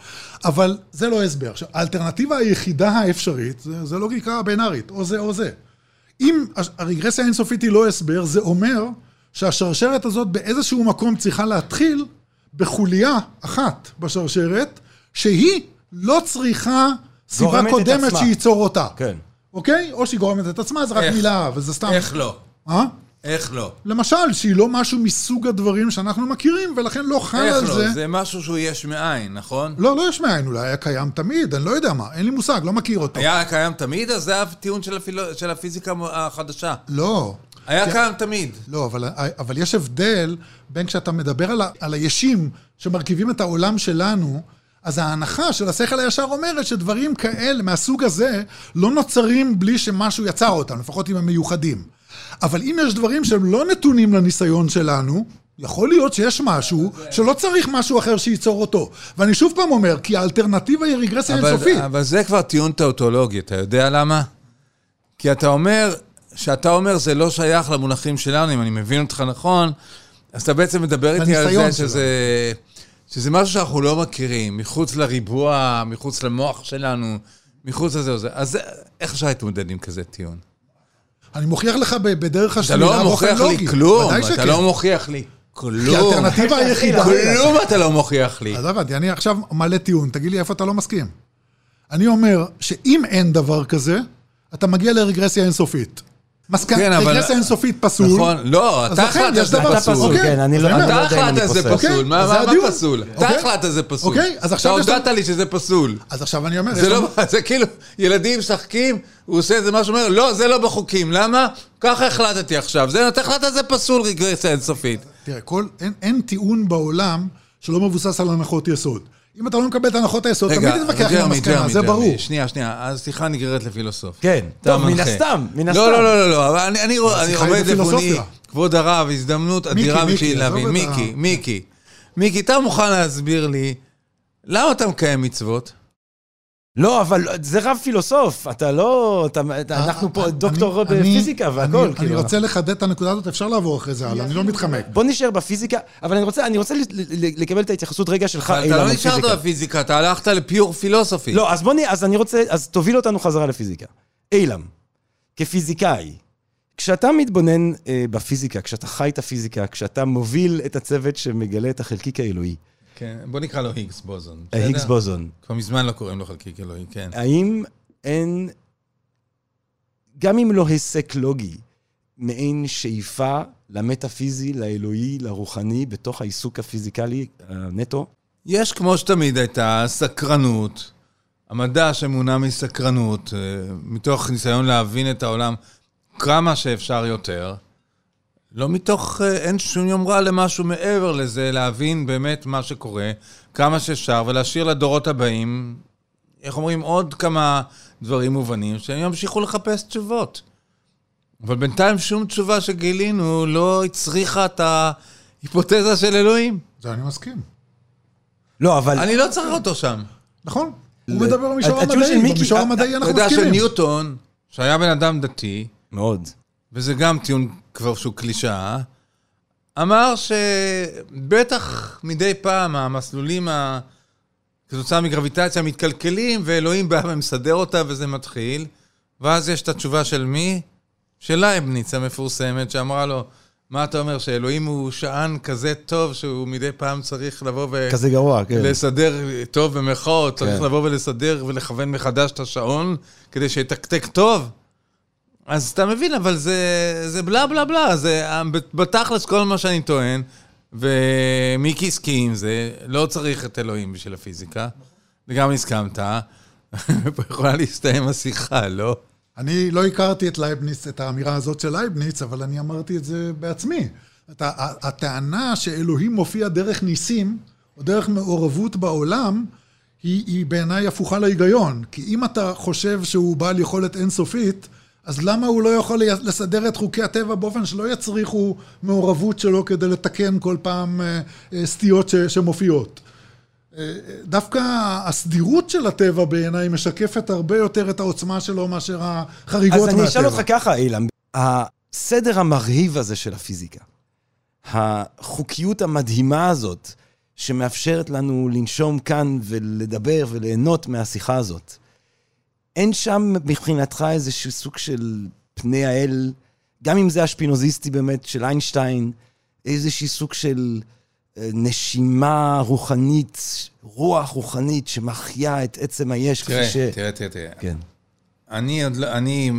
אבל זה לא הסבר. עכשיו, האלטרנטיבה היחידה האפשרית, זה, זה לוגיקה בינארית, או זה או זה. אם הרגרסיה האינסופית היא לא הסבר, זה אומר שהשרשרת הזאת באיזשהו מקום צריכה להתחיל בחוליה אחת בשרשרת, שהיא לא צריכה סיבה קודמת. שייצור אותה. כן. אוקיי? או שהיא גורמת את עצמה, זה רק איך? מילה, וזה סתם... איך לא? אה? איך לא? למשל, שהיא לא משהו מסוג הדברים שאנחנו מכירים, ולכן לא חל איך על לא? זה. זה משהו שהוא יש מאין, נכון? לא, לא יש מאין, אולי היה קיים תמיד, אני לא יודע מה, אין לי מושג, לא מכיר אותו. היה קיים תמיד, אז זה הטיעון של, הפילו... של הפיזיקה החדשה. לא. היה כן. קיים תמיד. לא, אבל, אבל יש הבדל בין כשאתה מדבר על, ה, על הישים שמרכיבים את העולם שלנו, אז ההנחה של השכל הישר אומרת שדברים כאלה, מהסוג הזה, לא נוצרים בלי שמשהו יצר אותם, לפחות אם הם מיוחדים. אבל אם יש דברים שהם לא נתונים לניסיון שלנו, יכול להיות שיש משהו שלא צריך משהו אחר שייצור אותו. ואני שוב פעם אומר, כי האלטרנטיבה היא רגרסיה אינסופית. אבל, זה כבר טיעון טאוטולוגי, אתה יודע למה? כי אתה אומר, שאתה אומר זה לא שייך למונחים שלנו, אם אני מבין אותך נכון, אז אתה בעצם מדבר איתי על זה שזה, שזה משהו שאנחנו לא מכירים, מחוץ לריבוע, מחוץ למוח שלנו, מחוץ לזה וזה. אז איך אפשר להתמודד עם כזה טיעון? אני מוכיח לך בדרך אתה השלילה לא באופן מוכיח לוגי. לי כלום, אתה. לא מוכיח לי כי כלום. האלטרנטיבה היחידה... כלום אתה לא מוכיח לי. אז הבנתי, אני עכשיו מעלה טיעון, תגיד לי איפה אתה לא מסכים. אני אומר שאם אין דבר כזה, אתה מגיע לרגרסיה אינסופית. מסקנה, כן, אבל- רגרסיה אינסופית פסול. נכון, לא, אתה החלטת שזה פסול. אוקיי, כן, לא- לא אתה יודע אם אני החלטת שזה. פסול, מה. פסול? אתה אוקיי? החלטת שזה פסול. אוקיי, אז עכשיו אתה יש לנו- הודעת לי שזה פסול. אז עכשיו אני אומר, זה לא, זה כאילו, ילדים משחקים, הוא עושה איזה משהו, אומר, לא, זה לא בחוקים, למה? ככה החלטתי עכשיו, זה, אתה החלטת זה פסול רגרסיה אינסופית. תראה, כל, אין, אין טיעון בעולם שלא מבוסס על הנחות יסוד. אם אתה לא מקבל את הנחות היסוד, תמיד תתווכח עם המסקנה, ג'רמי, זה ג'רמי, ברור. שנייה, שנייה, השיחה נגררת לפילוסוף. כן, טוב, מן. הסתם, מן לא, הסתם. לא, לא, לא, לא, אבל אני, אני, אני השיחה היא עומד לפוני, בפילוסופיה. כבוד הרב, הזדמנות אדירה מיקי, בשביל להבין. את מיקי, מיקי, מיקי, אתה מוכן להסביר לי, למה אתה מקיים מצוות? לא, אבל זה רב פילוסוף, אתה לא... אתה, אתה, אנחנו פה אני- דוקטור אני- בפיזיקה והכל, אני, כאילו. אני רוצה לחדד את הנקודה הזאת, אפשר לעבור אחרי זה הלאה, אני לא מתחמק. בוא נשאר בפיזיקה, אבל אני רוצה, אני רוצה לקבל את ההתייחסות רגע שלך, אתה לא נשארת פיזיקה. בפיזיקה, אתה הלכת לפיור פילוסופי. לא, אז בוא נ... אז אני רוצה... אז תוביל אותנו חזרה לפיזיקה. אילם, כפיזיקאי, כשאתה מתבונן אה, בפיזיקה, כשאתה חי את הפיזיקה, כשאתה מוביל את הצוות שמגלה את החלקיק האלוהי, כן, בוא נקרא לו היגס בוזון. ההיגס בסדר? בוזון, כבר מזמן לא קוראים לו חלקיק אלוהי, כן. האם אין, גם אם לא היסק לוגי, מעין שאיפה למטאפיזי, לאלוהי, לרוחני, בתוך העיסוק הפיזיקלי הנטו? יש, כמו שתמיד הייתה, סקרנות. המדע שמונע מסקרנות, אה, מתוך ניסיון להבין את העולם כמה שאפשר יותר. לא מתוך, אה, אין שום יומרה למשהו מעבר לזה, להבין באמת מה שקורה, כמה שאפשר, ולהשאיר לדורות הבאים, איך אומרים, עוד כמה דברים מובנים, שהם ימשיכו לחפש תשובות. אבל בינתיים שום תשובה שגילינו לא הצריכה את ההיפותזה של אלוהים. זה אני מסכים. לא, אבל... אני לא צריך אותו שם. נכון. ל- הוא מדבר במישור המדעי, במישור אתה- המדעי אתה אנחנו יודע מסכימים. שניוטון, שהיה בן אדם דתי, מאוד. וזה גם טיעון כבר שהוא קלישאה, אמר שבטח מדי פעם המסלולים, ה... כתוצאה מגרביטציה, מתקלקלים, ואלוהים בא ומסדר אותה וזה מתחיל. ואז יש את התשובה של מי? של לייבניץ המפורסמת, שאמרה לו, מה אתה אומר, שאלוהים הוא שען כזה טוב שהוא מדי פעם צריך לבוא ו... כזה גרוע, כן. לסדר, טוב במרכאות, צריך כן. לבוא ולסדר ולכוון מחדש את השעון כדי שיתקתק טוב. אז אתה מבין, אבל זה, זה בלה בלה בלה, זה בתכלס כל מה שאני טוען, ומיקי הסכים עם זה, לא צריך את אלוהים בשביל הפיזיקה, וגם הסכמת, פה יכולה להסתיים השיחה, לא? אני לא הכרתי את לייבניץ, את האמירה הזאת של לייבניץ, אבל אני אמרתי את זה בעצמי. את ה- הטענה שאלוהים מופיע דרך ניסים, או דרך מעורבות בעולם, היא, היא בעיניי הפוכה להיגיון. כי אם אתה חושב שהוא בעל יכולת אינסופית, אז למה הוא לא יכול לסדר את חוקי הטבע באופן שלא יצריכו מעורבות שלו כדי לתקן כל פעם אה, אה, סטיות ש, שמופיעות? אה, דווקא הסדירות של הטבע בעיניי משקפת הרבה יותר את העוצמה שלו מאשר החריגות אז מהטבע. אני אשאל אותך ככה, אילן, הסדר המרהיב הזה של הפיזיקה, החוקיות המדהימה הזאת, שמאפשרת לנו לנשום כאן ולדבר וליהנות מהשיחה הזאת. אין שם מבחינתך איזשהו סוג של פני האל, גם אם זה השפינוזיסטי באמת של איינשטיין, איזשהו סוג של אה, נשימה רוחנית, רוח רוחנית שמחיה את עצם היש, תראה, ש... תראה, תראה, תראה. כן. אני עוד לא, אני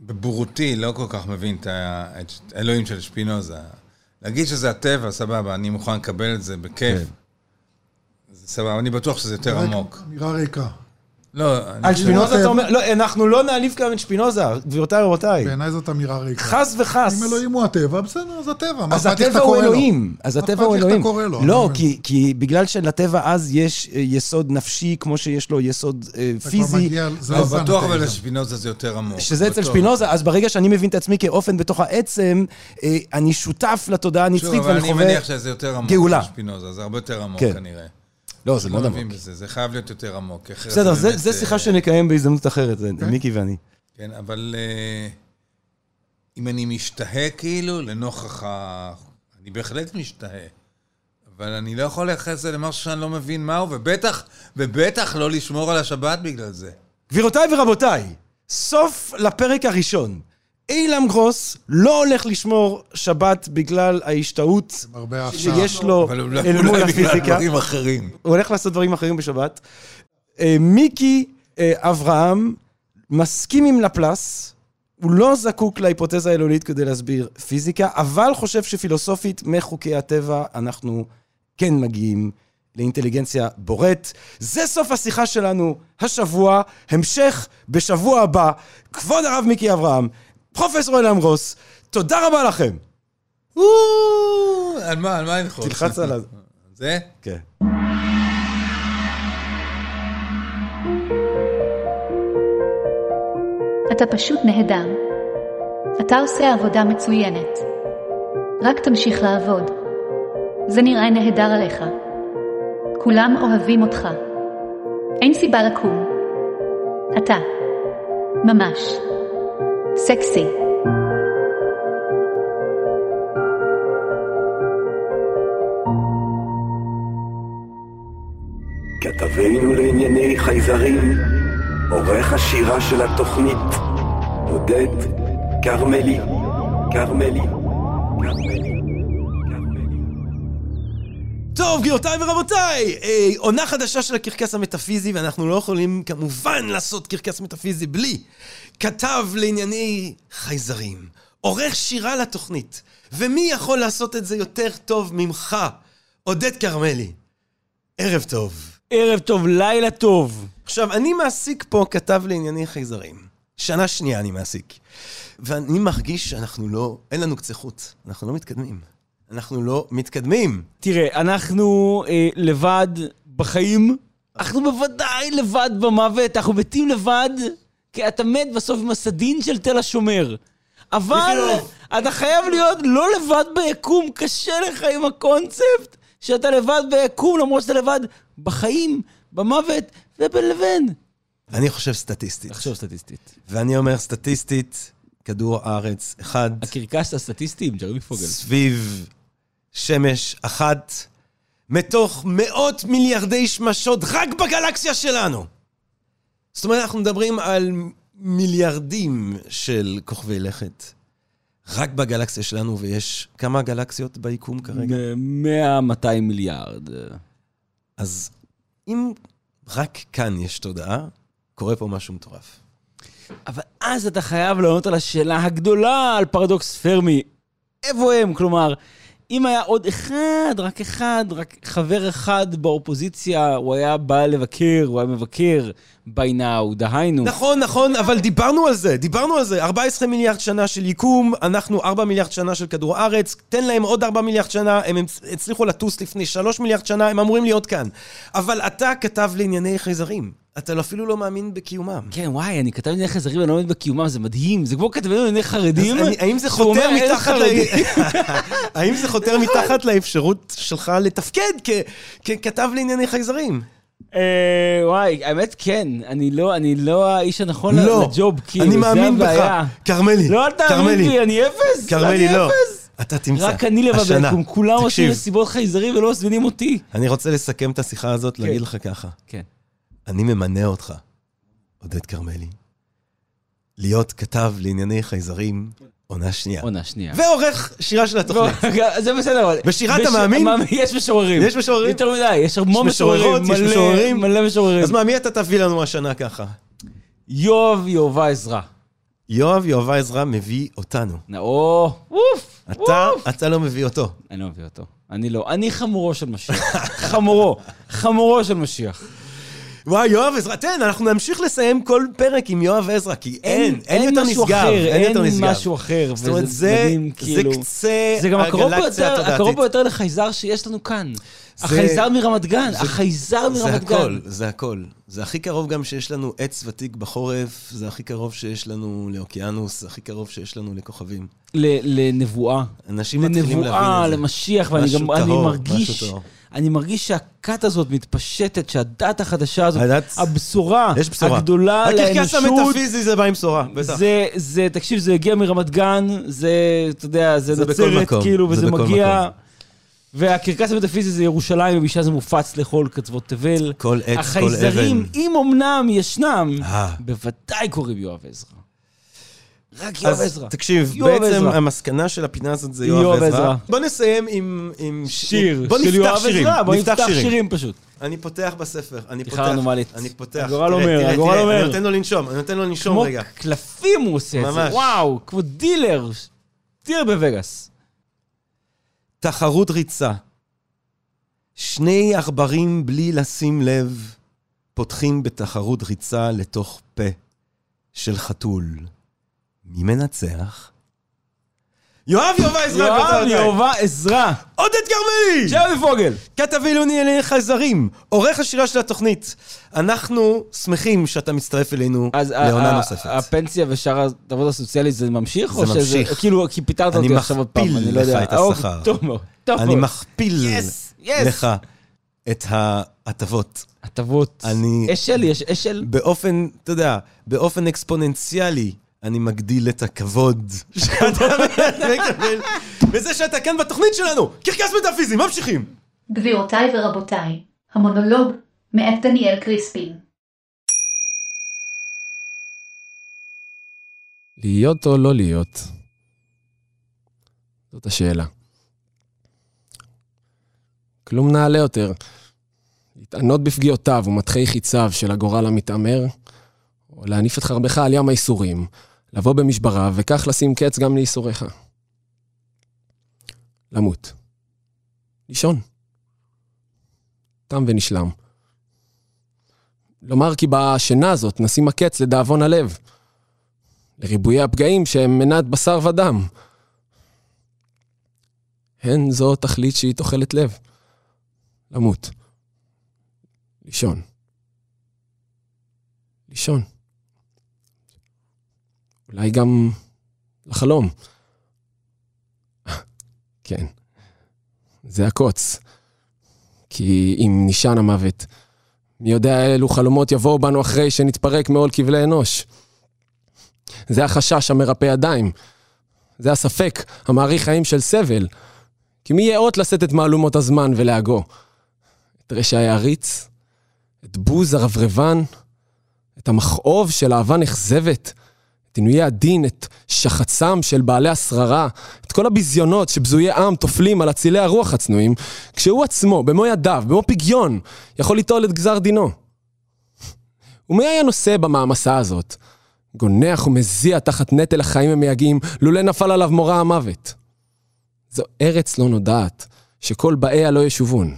בבורותי לא כל כך מבין את ה- את האלוהים של שפינוזה. להגיד שזה הטבע, סבבה, אני מוכן לקבל את זה בכיף. כן. זה סבבה, אני בטוח שזה יותר עמוק. אמירה ריקה. לא, אני על שפינוזה אתה אומר, לא, אנחנו לא נעליב כאן את שפינוזה, גבירותיי ורבותיי. בעיניי זאת אמירה ריקה. חס וחס. אם אלוהים הוא הטבע, בסדר, אז הטבע. אז הטבע הוא? אלוהים. אז הטבע הוא אלוהים. לא, אני כי, כי בגלל שלטבע אז יש אה, יסוד נפשי כמו שיש לו יסוד אה, פיזי, זה לא, לא בטוח. אבל לשפינוזה זה יותר עמוק. שזה אצל. שפינוזה, אז ברגע שאני מבין את עצמי כאופן בתוך העצם, אה, אני שותף לתודעה שוב, הנצחית אבל ואני אני חווה... מניח שזה יותר עמוק. גאולה. לשפינוזה, זה הרבה יותר עמוק כן. כנראה. לא, זה מאוד לא עמוק. בזה, זה חייב להיות יותר עמוק. בסדר, זה, זה אה, שיחה שנקיים בהזדמנות אחרת, זה מיקי ואני. כן, אבל אה, אם אני משתהה כאילו, לנוכח ה... אני בהחלט משתהה. אבל אני לא יכול לייחס את זה למשהו שאני לא מבין מהו, ובטח, ובטח לא לשמור על השבת בגלל זה. גבירותיי ורבותיי, סוף לפרק הראשון. אילם גרוס לא הולך לשמור שבת בגלל ההשתאות. שיש לו אולי אל מול הפיזיקה. הוא הולך לעשות דברים אחרים בשבת. אה, מיקי אה, אברהם מסכים עם לפלס, הוא לא זקוק להיפותזה האלוהית כדי להסביר פיזיקה, אבל חושב שפילוסופית מחוקי הטבע אנחנו כן מגיעים לאינטליגנציה בורט. זה סוף השיחה שלנו השבוע, המשך בשבוע הבא. כבוד הרב מיקי אברהם, פרופסור אלעם גרוס, תודה רבה לכם. או, על מה, על מה ללחוץ? תלחץ על ה... זה? כן. אתה פשוט נהדר. אתה עושה עבודה מצוינת. רק תמשיך לעבוד. זה נראה נהדר עליך. כולם אוהבים אותך. אין סיבה לקום. אתה. ממש. סקסי. כתבנו לענייני חייזרים, עורך השירה של התוכנית, עודד כרמלי, כרמלי, כרמלי. טוב, גבירותיי ורבותיי, אה, עונה חדשה של הקרקס המטאפיזי, ואנחנו לא יכולים כמובן לעשות קרקס מטאפיזי בלי כתב לענייני חייזרים, עורך שירה לתוכנית, ומי יכול לעשות את זה יותר טוב ממך, עודד כרמלי? ערב טוב. ערב טוב, לילה טוב. עכשיו, אני מעסיק פה כתב לענייני חייזרים. שנה שנייה אני מעסיק. ואני מרגיש שאנחנו לא, אין לנו קצה חוט. אנחנו לא מתקדמים. אנחנו לא מתקדמים. תראה, אנחנו אה, לבד בחיים, אנחנו בוודאי לבד במוות, אנחנו מתים לבד, כי אתה מת בסוף עם הסדין של תל השומר. אבל אתה חייב להיות לא לבד ביקום, קשה לך עם הקונספט שאתה לבד ביקום, למרות שאתה לבד בחיים, במוות ובין לבין. אני חושב סטטיסטית. תחשוב סטטיסטית. ואני אומר סטטיסטית, כדור הארץ אחד, הקרקס הסטטיסטי עם ג'רמי פוגל. סביב שמש אחת, מתוך מאות מיליארדי שמשות רק בגלקסיה שלנו. זאת אומרת, אנחנו מדברים על מיליארדים של כוכבי לכת. רק בגלקסיה שלנו, ויש כמה גלקסיות ביקום כרגע? 100-200 מיליארד. אז אם רק כאן יש תודעה, קורה פה משהו מטורף. אבל אז אתה חייב לענות על השאלה הגדולה על פרדוקס פרמי. איפה הם? כלומר, אם היה עוד אחד, רק אחד, רק חבר אחד באופוזיציה, הוא היה בא לבקר, הוא היה מבקר by now, דהיינו. נכון, נכון, אבל דיברנו על זה, דיברנו על זה. 14 מיליארד שנה של יקום, אנחנו 4 מיליארד שנה של כדור הארץ, תן להם עוד 4 מיליארד שנה, הם הצליחו לטוס לפני 3 מיליארד שנה, הם אמורים להיות כאן. אבל אתה כתב לענייני חייזרים. אתה אפילו לא מאמין בקיומם. כן, וואי, אני כתב ענייני חזרים ואני לא עומד בקיומם, זה מדהים. זה כמו כתבי ענייני חרדים. אני- האם זה חותר אומר, "אין מתחת ל... חרדים". האם זה חותר מתחת לאפשרות שלך לתפקד ככתב לענייני חייזרים? אה, וואי, האמת כן, אני לא, אני לא האיש הנכון לא, לג'וב, כאילו, אני זה מאמין בך. הבעיה. כרמלי, לא, אל תאמין. לי, אני אפס. כרמלי, אני לא. אפס. אתה תמצא. רק אני לבד. ביקום, כולם עושים מסיבות חייזרים ולא מזמינים אותי. אני רוצה לסכם את השיחה הזאת, כן. להגיד לך ככה. כן. אני ממנה אותך, עודד כרמלי, להיות כתב לענייני חייזרים, עונה שנייה. עונה שנייה. ועורך שירה של התוכנית. זה בסדר, אבל... בשירת בש- המאמין? המאמין, יש משוררים. יש משוררים? יותר מדי, יש המון משוררים. יש משוררים. מלא משוררים. אז מה, מי אתה תביא לנו השנה ככה? יואב יהובה עזרא. יואב יואבה עזרא מביא אותנו. או, אתה, ווף. אתה לא מביא אותו. אני לא מביא אותו. אני לא. אני חמורו של משיח. חמורו. חמורו של משיח. וואי, יואב עזרא, תן, אנחנו נמשיך לסיים כל פרק עם יואב עזרא, כי אין, אין יותר נשגב. אחר, אין יותר נשגב. אין משהו אחר. זאת אומרת, וזה זה, מדהים, זה כאילו. קצה זה גם הקרוב הגלקסיה ביותר, הקרוב התודעתית. ביותר לחייזר שיש לנו כאן. החייזר מרמת גן, החייזר זה מרמת גן. הכל, זה הכל. זה הכי קרוב גם שיש לנו עץ ותיק בחורף, זה הכי קרוב שיש לנו לאוקיינוס, זה הכי קרוב שיש לנו לכוכבים. לנבואה. אנשים מתחילים להבין לנבואה, את זה. למשיח, ואני גם, אני מרגיש. אני מרגיש שהכת הזאת מתפשטת, שהדת החדשה הזאת, הדת- הבשורה יש בשורה. הגדולה הקרקס לאנושות, המטאפיזי זה בא עם בשורה, בטח. זה, זה, תקשיב, זה הגיע מרמת גן, זה, אתה יודע, זה, זה נצרת, כאילו, זה וזה מגיע... מקום. והקרקס המטאפיזי זה ירושלים, ומשם זה מופץ לכל קצוות תבל. כל עץ, כל החייזרים, אבן. אם אמנם ישנם, אה. בוודאי קוראים יואב עזרא. רק יואב אז עזרא. תקשיב, יואב בעצם. המסקנה של הפינה הזאת זה יואב עזרא. בוא נסיים עם... שיר של יואב. עזרא, בוא נפתח שירים פשוט. אני פותח בספר, אני פותח. תבחר נורמלית. אני פותח. הגורל אומר, הגורל אומר. אני נותן לו לנשום, אני נותן לו לנשום כמו רגע. קלפים הוא עושה את זה, ממש. וואו, כמו דילר. דילר בווגאס. תחרות ריצה. שני עכברים בלי לשים לב פותחים בתחרות ריצה לתוך פה של חתול. מי מנצח? יואב יואבה עזרא, יואב. יהובה עזרא. עודד כרמלי! שבי פוגל. כתב עילוני לענייני חייזרים, עורך השירה של התוכנית. אנחנו שמחים שאתה מצטרף אלינו לעונה נוספת. הפנסיה ושאר העבודה הסוציאלית זה ממשיך? זה ממשיך. כאילו, כי פיטרת אני אותי עכשיו עוד פעם, מכפיל אני לא לך יודע. את אה, השכר. אוקיי, טוב מאוד. טוב אני. מכפיל Yes, yes. לך את ההטבות. הטבות. אני- אשל, יש אשל. באופן, אתה יודע, באופן אקספוננציאלי, אני מגדיל את הכבוד שאתה מקבל. וזה שאתה כאן בתוכנית שלנו, קרקס מטאפיזי, ממשיכים. גבירותיי ורבותיי, המונולוג מאת דניאל קריספין. להיות או לא להיות? זאת השאלה. כלום נעלה יותר. להתענות בפגיעותיו ומטחי חיציו של הגורל המתעמר, או להניף את חרבך על ים הייסורים, לבוא במשבריו, וכך לשים קץ גם לייסוריך. למות. לישון. תם ונשלם. לומר כי בשינה הזאת נשים הקץ לדאבון הלב. לריבויי הפגעים שהם מנת בשר ודם. הן זו תכלית שהיא תוחלת לב. למות. לישון. לישון. אולי גם לחלום. כן, זה הקוץ. כי אם נשען המוות, מי יודע אילו חלומות יבואו בנו אחרי שנתפרק מעול כבלי אנוש. זה החשש המרפא ידיים. זה הספק המאריך חיים של סבל. כי מי יאות לשאת את מהלומות הזמן ולהגו? את רשעי העריץ? את בוז הרברבן? את המכאוב של אהבה נכזבת? את עינויי הדין, את שחצם של בעלי השררה, את כל הביזיונות שבזויי עם טופלים על אצילי הרוח הצנועים, כשהוא עצמו, במו ידיו, במו פגיון, יכול ליטול את גזר דינו. ומי היה נושא במעמסה הזאת? גונח ומזיע תחת נטל החיים המייגעים, לולא נפל עליו מורא המוות. זו ארץ לא נודעת, שכל באיה לא ישובון.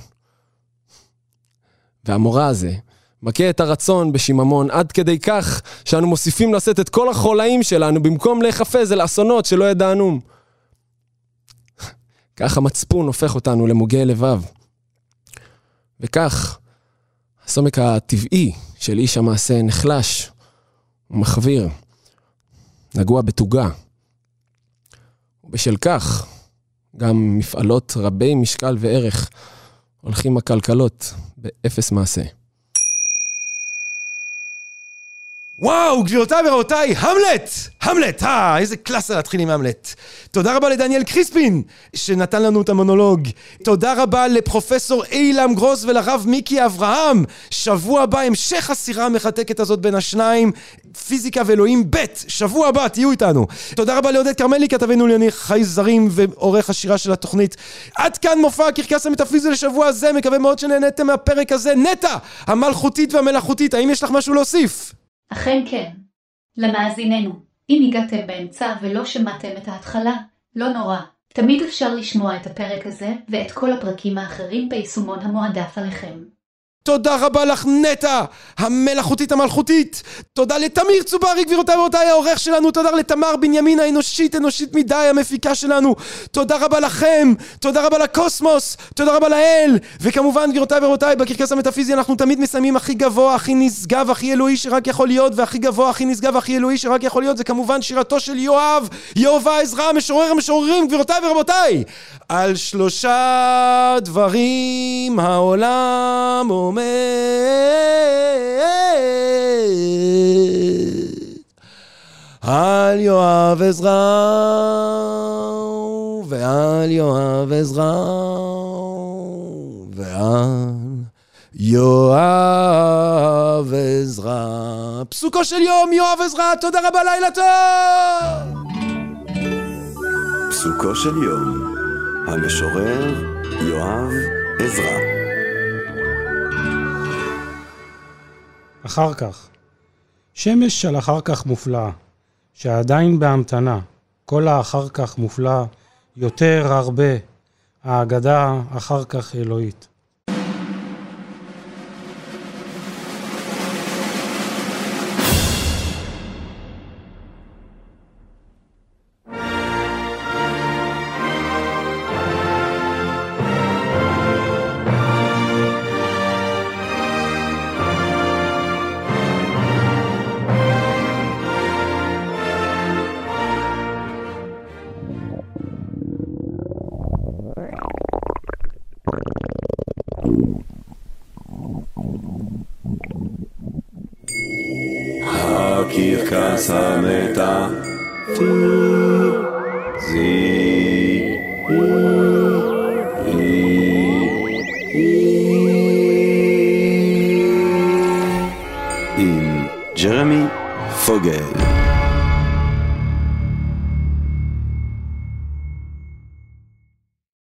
והמורא הזה מכה את הרצון בשיממון עד כדי כך שאנו מוסיפים לשאת את כל החולאים שלנו במקום להיחפז אל אסונות שלא ידענום. כך המצפון הופך אותנו למוגי לבב. וכך, הסומק הטבעי של איש המעשה נחלש ומחוויר, נגוע בתוגה. ובשל כך, גם מפעלות רבי משקל וערך הולכים הכלכלות באפס מעשה. וואו, גבירותיי ורבותיי, המלט! המלט! אה, איזה קלאסה להתחיל עם המלט. תודה רבה לדניאל קריספין, שנתן לנו את המונולוג. תודה רבה לפרופסור אילם גרוס ולרב מיקי אברהם. שבוע הבא, המשך הסירה המחתקת הזאת בין השניים, פיזיקה ואלוהים ב', שבוע הבא, תהיו איתנו. תודה רבה לעודד כרמלי, כתבנו לענייני חייזרים ועורך השירה של התוכנית. עד כאן מופע הקרקס המטאפיזי לשבוע הזה, מקווה מאוד שנהניתם מהפרק הזה. נטע, המלכותית והמלאכותית, האם יש לך משהו להוסיף? אכן כן. למאזיננו, אם הגעתם באמצע ולא שמעתם את ההתחלה, לא נורא. תמיד אפשר לשמוע את הפרק הזה ואת כל הפרקים האחרים ביישומון המועדף עליכם. תודה רבה לך נטע, המלאכותית המלכותית. תודה לתמיר צוברי, גבירותיי ורבותיי, העורך שלנו. תודה לתמר בנימין האנושית, אנושית מדי, המפיקה שלנו. תודה רבה לכם, תודה רבה לקוסמוס, תודה רבה לאל. וכמובן, גבירותיי ורבותיי, בקרקס המטאפיזי אנחנו תמיד מסיימים הכי גבוה, הכי נשגב, הכי אלוהי שרק יכול להיות, והכי גבוה, הכי נשגב, הכי אלוהי שרק יכול להיות, זה כמובן שירתו של יואב, יהובה עזרא, משורר המשוררים, גבירותיי ורבותיי. על שלושה דברים העולם עומד. על יואב עזרא ועל יואב עזרא ועל יואב עזרא. פסוקו של יום, יואב עזרא, תודה רבה, לילה טוב! פסוקו של יום, המשורר יואב עזרא. אחר כך. שמש של אחר כך מופלאה, שעדיין בהמתנה. כל האחר כך מופלא, יותר הרבה. האגדה אחר כך אלוהית.